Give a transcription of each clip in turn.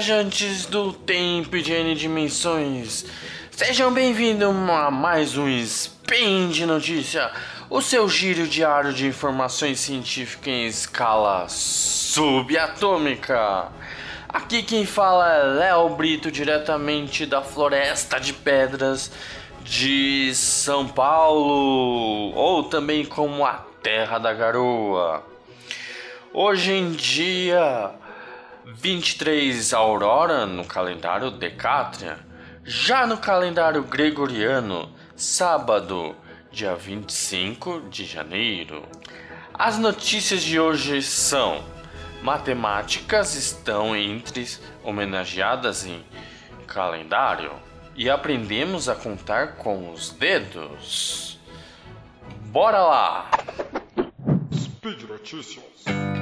viajantes do tempo de N dimensões. Sejam bem-vindos a mais um Spin de Notícia, o seu giro diário de informações científicas em escala subatômica. Aqui quem fala é Léo Brito, diretamente da Floresta de Pedras de São Paulo, ou também como a Terra da Garoa. Hoje em dia 23 Aurora no calendário Decátria, já no calendário gregoriano, sábado, dia 25 de janeiro. As notícias de hoje são: matemáticas estão entre homenageadas em calendário e aprendemos a contar com os dedos. Bora lá! Speed Notícias.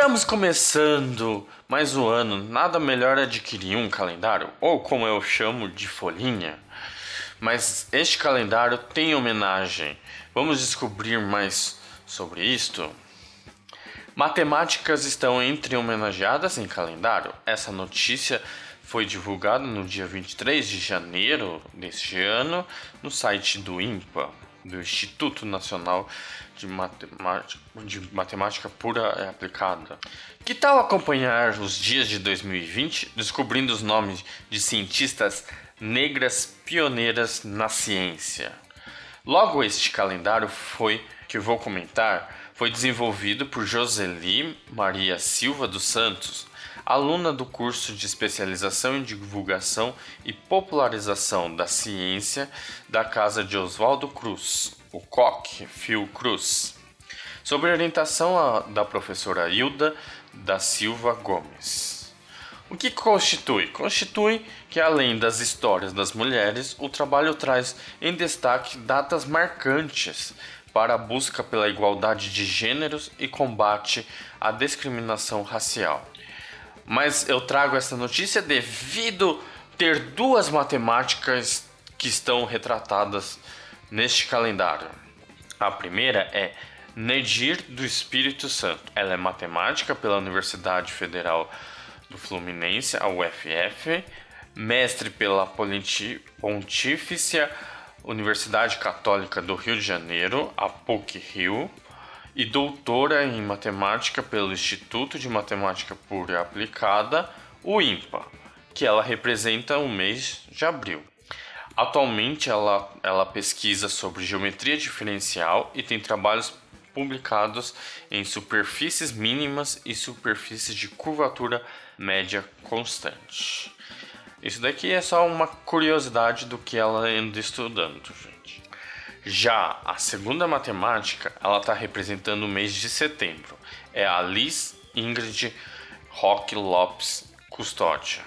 Estamos começando mais um ano, nada melhor adquirir um calendário, ou como eu chamo de folhinha. Mas este calendário tem homenagem. Vamos descobrir mais sobre isto? Matemáticas estão entre homenageadas em calendário. Essa notícia foi divulgada no dia 23 de janeiro deste ano no site do INPA do Instituto Nacional de Matemática, de Matemática Pura e Aplicada. Que tal acompanhar os dias de 2020 descobrindo os nomes de cientistas negras pioneiras na ciência? Logo, este calendário foi que vou comentar foi desenvolvido por Joseli Maria Silva dos Santos, aluna do curso de especialização em divulgação e popularização da ciência da Casa de Oswaldo Cruz, o COC Fio Cruz, sob orientação da professora Hilda da Silva Gomes. O que constitui? Constitui que, além das histórias das mulheres, o trabalho traz em destaque datas marcantes para a busca pela igualdade de gêneros e combate à discriminação racial. Mas eu trago essa notícia devido ter duas matemáticas que estão retratadas neste calendário. A primeira é Nedir do Espírito Santo. Ela é matemática pela Universidade Federal do Fluminense, a UFF, mestre pela Pontifícia Universidade Católica do Rio de Janeiro, a PUC-Rio, e doutora em matemática pelo Instituto de Matemática Pura e Aplicada, o IMPA, que ela representa o mês de abril. Atualmente ela, ela pesquisa sobre geometria diferencial e tem trabalhos publicados em superfícies mínimas e superfícies de curvatura média constante. Isso daqui é só uma curiosidade do que ela anda estudando, gente. Já a segunda matemática, ela está representando o mês de setembro. É a Liz Ingrid Roque Lopes Custódia,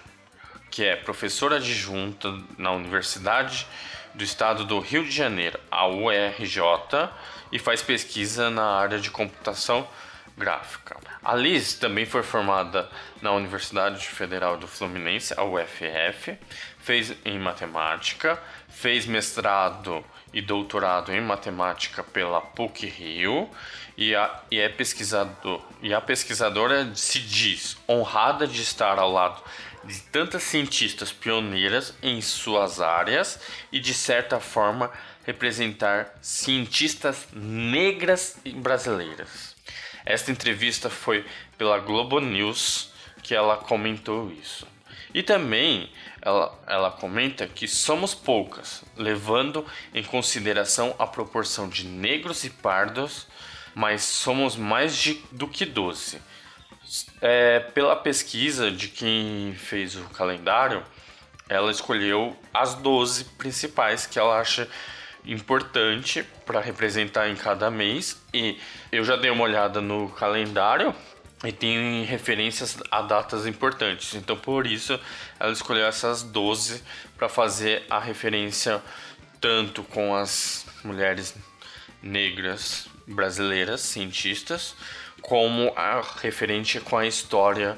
que é professora adjunta na Universidade do Estado do Rio de Janeiro, a URJ, e faz pesquisa na área de computação gráfica. A Liz também foi formada na Universidade Federal do Fluminense, a UFF, fez em matemática, fez mestrado e doutorado em matemática pela PUC Rio e a, e é pesquisador, e a pesquisadora se diz honrada de estar ao lado de tantas cientistas pioneiras em suas áreas e de certa forma representar cientistas negras e brasileiras. Esta entrevista foi pela Globo News que ela comentou isso. E também ela, ela comenta que somos poucas, levando em consideração a proporção de negros e pardos, mas somos mais de, do que 12. É, pela pesquisa de quem fez o calendário, ela escolheu as 12 principais que ela acha importante para representar em cada mês e eu já dei uma olhada no calendário e tem referências a datas importantes. Então por isso ela escolheu essas 12 para fazer a referência tanto com as mulheres negras brasileiras cientistas como a referente com a história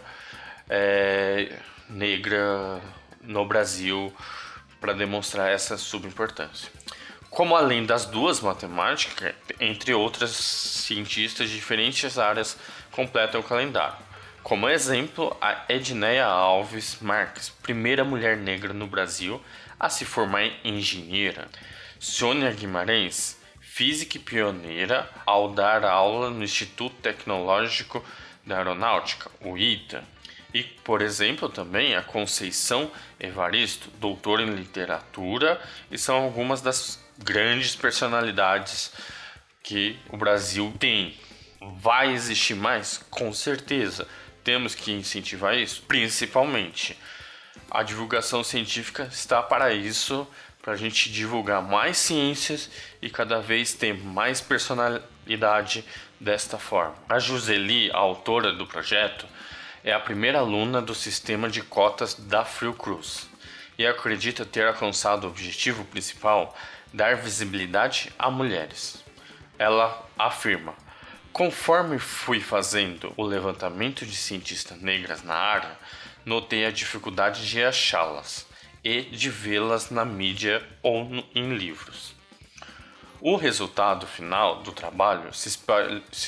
é, negra no Brasil para demonstrar essa subimportância. como além das duas matemáticas, entre outras cientistas de diferentes áreas completam o calendário. Como exemplo, a Edneia Alves Marques, primeira mulher negra no Brasil a se formar em engenheira. Sônia Guimarães, física e pioneira ao dar aula no Instituto Tecnológico da Aeronáutica, o ITA. E, por exemplo, também a Conceição Evaristo, doutora em literatura, e são algumas das grandes personalidades que o Brasil tem. Vai existir mais? Com certeza. Temos que incentivar isso, principalmente. A divulgação científica está para isso, para a gente divulgar mais ciências e cada vez ter mais personalidade desta forma. A Joseli, a autora do projeto, é a primeira aluna do sistema de cotas da Fiocruz e acredita ter alcançado o objetivo principal dar visibilidade a mulheres. Ela afirma: Conforme fui fazendo o levantamento de cientistas negras na área, notei a dificuldade de achá-las e de vê-las na mídia ou em livros. O resultado final do trabalho se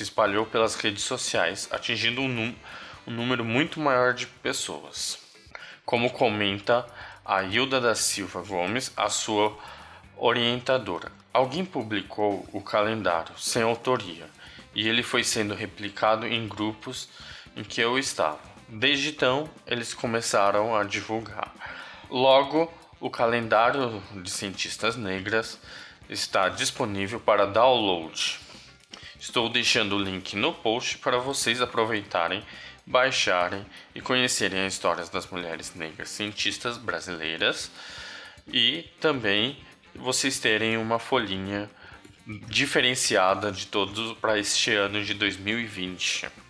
espalhou, pelas redes sociais, atingindo um, um número muito maior de pessoas. Como comenta a Hilda da Silva Gomes, a sua orientadora. Alguém publicou o calendário sem autoria e ele foi sendo replicado em grupos em que eu estava. Desde então, eles começaram a divulgar. Logo, o calendário de cientistas negras está disponível para download. Estou deixando o link no post para vocês aproveitarem, baixarem e conhecerem as histórias das mulheres negras cientistas brasileiras e também vocês terem uma folhinha diferenciada de todos para este ano de 2020.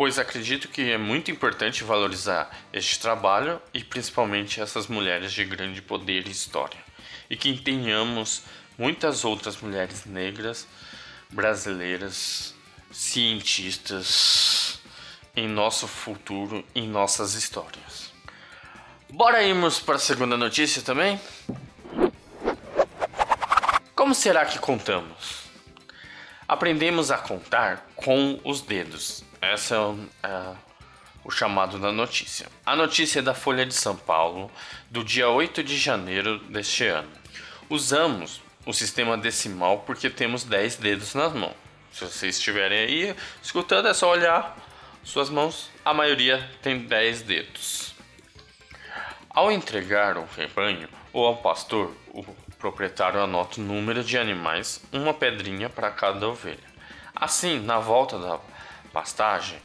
Pois acredito que é muito importante valorizar este trabalho e principalmente essas mulheres de grande poder e história. E que tenhamos muitas outras mulheres negras brasileiras, cientistas em nosso futuro, em nossas histórias. Bora irmos para a segunda notícia também? Como será que contamos? Aprendemos a contar com os dedos. Essa é, é o chamado da notícia. A notícia é da Folha de São Paulo, do dia 8 de janeiro deste ano. Usamos o sistema decimal porque temos 10 dedos nas mãos. Se vocês estiverem aí escutando, é só olhar suas mãos. A maioria tem 10 dedos. Ao entregar o rebanho ou ao pastor, o proprietário anota o número de animais, uma pedrinha para cada ovelha. Assim, na volta da pastagem,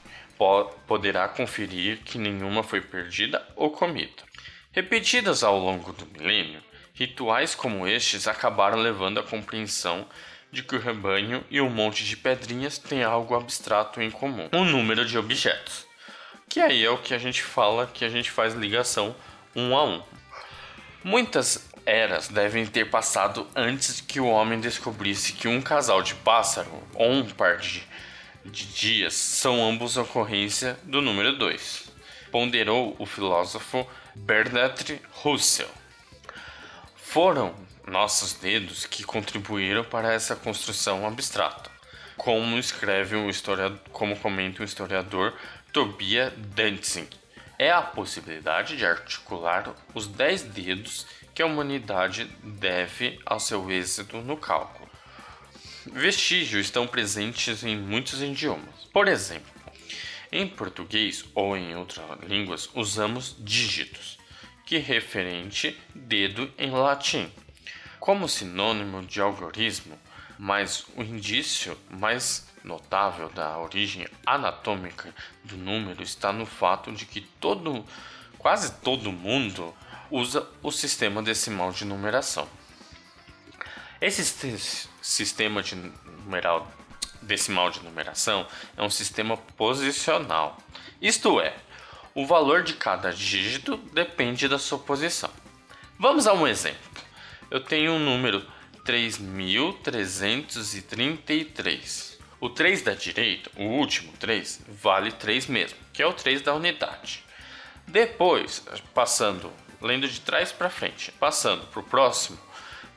poderá conferir que nenhuma foi perdida ou comida. Repetidas ao longo do milênio, rituais como estes acabaram levando à compreensão de que o rebanho e um monte de pedrinhas têm algo abstrato em comum, um número de objetos. Que aí é o que a gente fala que a gente faz ligação um a um. Muitas eras devem ter passado antes que o homem descobrisse que um casal de pássaro ou um par de, de dias são ambos ocorrência do número 2, ponderou o filósofo Bertrand Russell. Foram nossos dedos que contribuíram para essa construção abstrata, como escreve um historiador, como comenta o historiador Tobias Dantzig. É a possibilidade de articular os dez dedos que a humanidade deve ao seu êxito no cálculo. Vestígios estão presentes em muitos idiomas. Por exemplo, em português ou em outras línguas usamos dígitos, que referente dedo em latim. Como sinônimo de algoritmo, mas o indício mais notável da origem anatômica do número está no fato de que todo, quase todo mundo usa o sistema decimal de numeração. Esse sistema de numeral, decimal de numeração é um sistema posicional, isto é, o valor de cada dígito depende da sua posição. Vamos a um exemplo. Eu tenho um número 3333. O 3 da direita, o último 3, vale 3 mesmo, que é o 3 da unidade. Depois, passando lendo de trás para frente, passando para o próximo,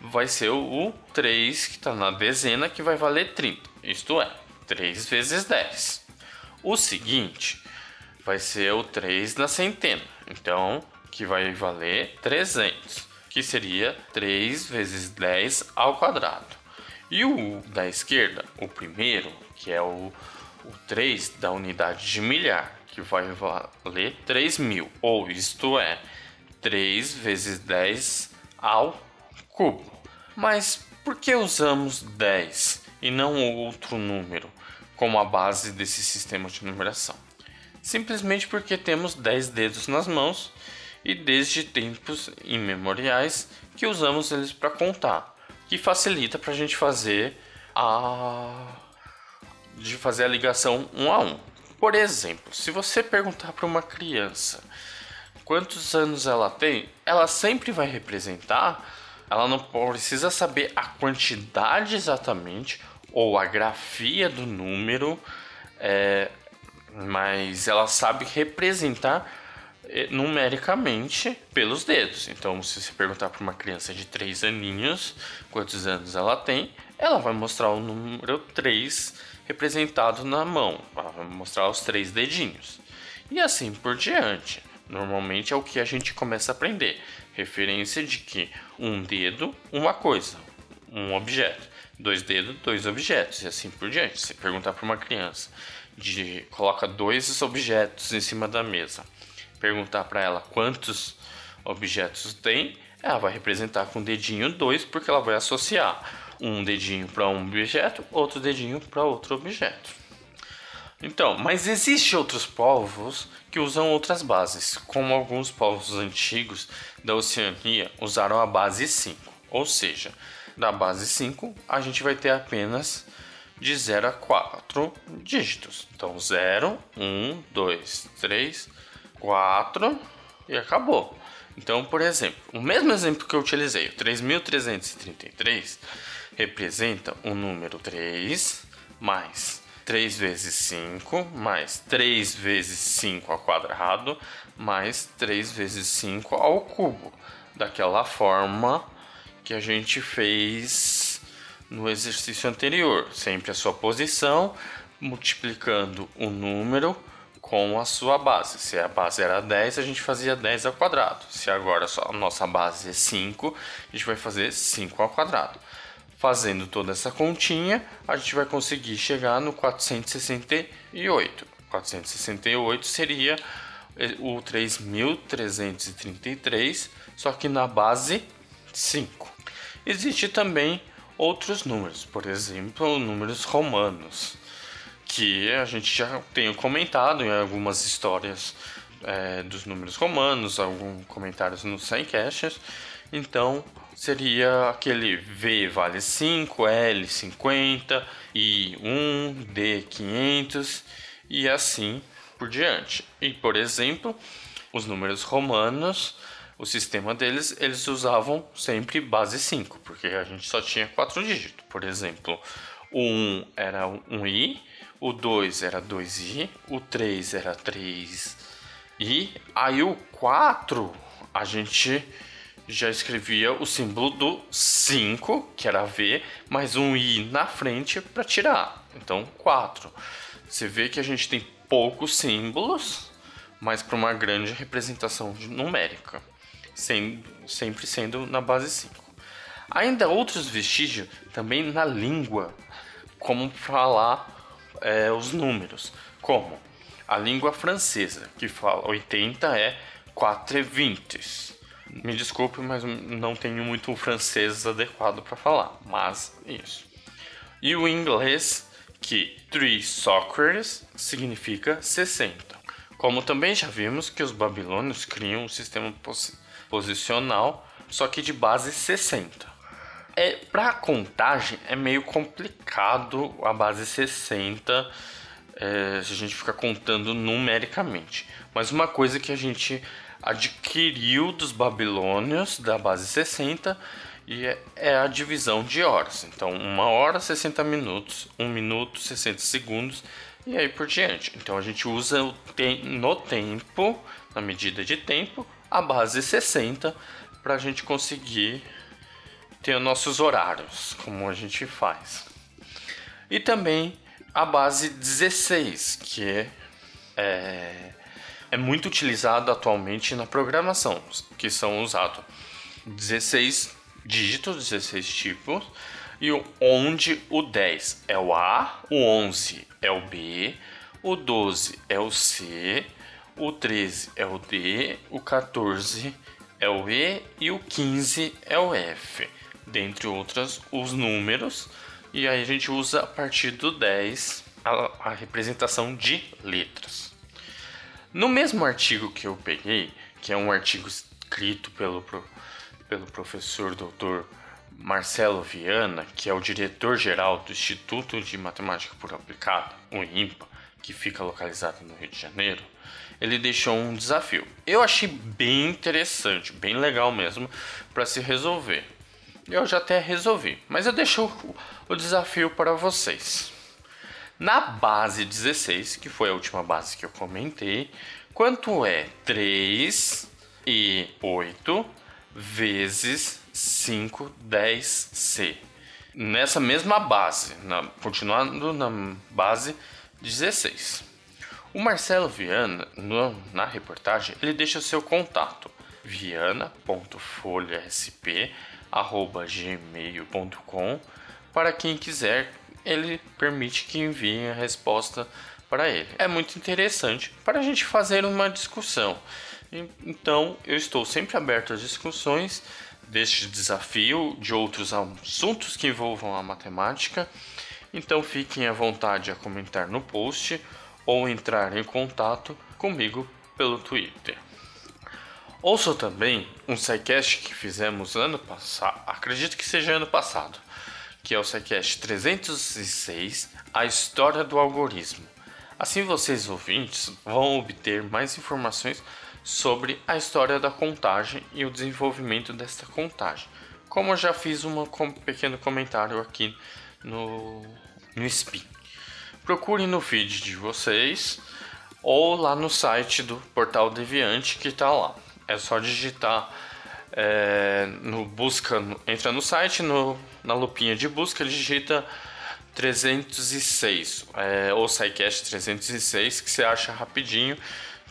vai ser o 3 que está na dezena, que vai valer 30. Isto é, 3 vezes 10. O seguinte vai ser o 3 na centena. Então, que vai valer 300, que seria 3 vezes 10 ao quadrado. E o da esquerda, o primeiro, que é o, o 3 da unidade de milhar, que vai valer 3 mil, ou isto é, 3 vezes 10 ao cubo. Mas por que usamos 10 e não outro número como a base desse sistema de numeração? Simplesmente porque temos 10 dedos nas mãos e desde tempos imemoriais que usamos eles para contar, que facilita para a gente fazer a de fazer a ligação um a um. Por exemplo, se você perguntar para uma criança quantos anos ela tem, ela sempre vai representar, ela não precisa saber a quantidade exatamente ou a grafia do número, é, mas ela sabe representar eh, numericamente pelos dedos. Então, se você perguntar para uma criança de 3 aninhos quantos anos ela tem, ela vai mostrar o número 3 representado na mão, ela vai mostrar os três dedinhos. E assim por diante. Normalmente é o que a gente começa a aprender. Referência de que um dedo, uma coisa, um objeto. Dois dedos, dois objetos, e assim por diante. Se perguntar para uma criança, de coloca dois objetos em cima da mesa perguntar para ela quantos objetos tem, ela vai representar com o dedinho 2, porque ela vai associar um dedinho para um objeto, outro dedinho para outro objeto. Então, mas existem outros povos que usam outras bases, como alguns povos antigos da Oceania usaram a base 5, ou seja, da base 5 a gente vai ter apenas de 0 a 4 dígitos. Então, 0, 1, 2, 3, 4 e acabou. Então, por exemplo, o mesmo exemplo que eu utilizei, o 3.333 representa o número 3 mais 3 vezes 5 mais 3 vezes 5 ao quadrado mais 3 vezes 5 ao cubo, daquela forma que a gente fez no exercício anterior, sempre a sua posição multiplicando o número com a sua base. Se a base era 10, a gente fazia 10 ao quadrado. Se agora a nossa base é 5, a gente vai fazer 5 ao quadrado. Fazendo toda essa continha, a gente vai conseguir chegar no 468. 468 seria eh, o 3333, só que na base 5. Existe também outros números, por exemplo, números romanos que a gente já tem comentado em algumas histórias é, dos números romanos, alguns comentários nos Sidecasts. Então seria aquele V vale 5, L 50, I 1, D 500 e assim por diante. E por exemplo, os números romanos, o sistema deles, eles usavam sempre base 5, porque a gente só tinha quatro dígitos. Por exemplo, o 1 era um I, o 2 era 2i, o 3 era 3i, aí o 4 a gente já escrevia o símbolo do 5, que era V, mais um i na frente para tirar. Então 4. Você vê que a gente tem poucos símbolos, mas para uma grande representação numérica, sem, sempre sendo na base 5. Ainda outros vestígios também na língua, como falar é, os números, como a língua francesa, que fala 80 é 4 e 20. Me desculpe, mas não tenho muito francês adequado para falar, mas isso. E o inglês, que three soccers significa 60. Como também já vimos que os babilônios criam um sistema posicional, só que de base 60 é para contagem é meio complicado a base 60 é, se a gente ficar contando numericamente. Mas uma coisa que a gente adquiriu dos babilônios da base 60 e é, é a divisão de horas. Então, uma hora 60 minutos, um minuto 60 segundos e aí por diante. Então a gente usa no tempo, na medida de tempo, a base 60 para a gente conseguir os nossos horários, como a gente faz. E também a base 16, que é, é, é muito utilizada atualmente na programação, que são usados 16 dígitos, 16 tipos, e onde o 10 é o A, o 11 é o B, o 12 é o C, o 13 é o D, o 14 é o E e o 15 é o F, dentre outras os números. E aí a gente usa a partir do 10 a, a representação de letras. No mesmo artigo que eu peguei, que é um artigo escrito pelo, pelo professor doutor Marcelo Viana, que é o diretor-geral do Instituto de Matemática por Aplicado, o IMPA, que fica localizado no Rio de Janeiro, ele deixou um desafio. Eu achei bem interessante, bem legal mesmo para se resolver. Eu já até resolvi, mas eu deixo o desafio para vocês. Na base 16, que foi a última base que eu comentei, quanto é 3 e 8 vezes 5, 10C? Nessa mesma base, na, continuando na base 16. O Marcelo Viana, no, na reportagem, ele deixa seu contato viana.folhasp@gmail.com para quem quiser, ele permite que envie a resposta para ele. É muito interessante para a gente fazer uma discussão. Então, eu estou sempre aberto às discussões deste desafio, de outros assuntos que envolvam a matemática. Então, fiquem à vontade a comentar no post ou entrar em contato comigo pelo Twitter. Ouça também um SciCast que fizemos ano passado, acredito que seja ano passado, que é o SciCast 306, A História do Algoritmo. Assim vocês ouvintes vão obter mais informações sobre a história da contagem e o desenvolvimento desta contagem. Como eu já fiz um pequeno comentário aqui no, no Spin procurem no feed de vocês ou lá no site do Portal Deviante que está lá. É só digitar é, no busca, entra no site, no, na lupinha de busca, digita 306 é, ou SciCast 306 que você acha rapidinho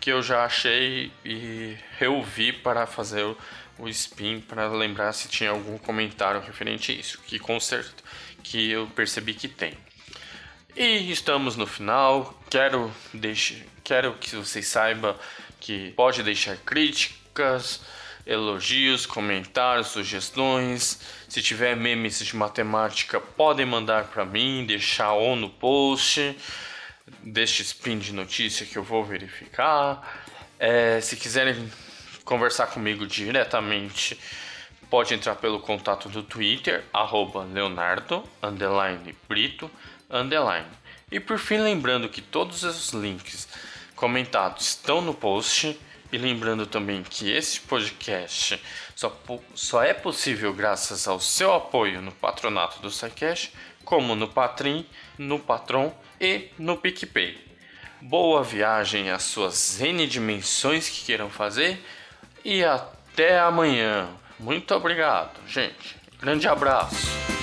que eu já achei e reouvi para fazer o, o spin para lembrar se tinha algum comentário referente a isso que com certeza que eu percebi que tem. E estamos no final. Quero, deixe, quero que vocês saibam que pode deixar críticas, elogios, comentários, sugestões. Se tiver memes de matemática, podem mandar para mim, deixar ou no post deste spin de notícia que eu vou verificar. É, se quiserem conversar comigo diretamente, pode entrar pelo contato do Twitter, arroba Leonardo, Brito, underline. E por fim, lembrando que todos os links comentados estão no post. E lembrando também que esse podcast só, só é possível graças ao seu apoio no patronato do SciCash, como no Patrim, no Patron e no PicPay. Boa viagem às suas N dimensões que queiram fazer e até amanhã. Muito obrigado, gente. Grande abraço.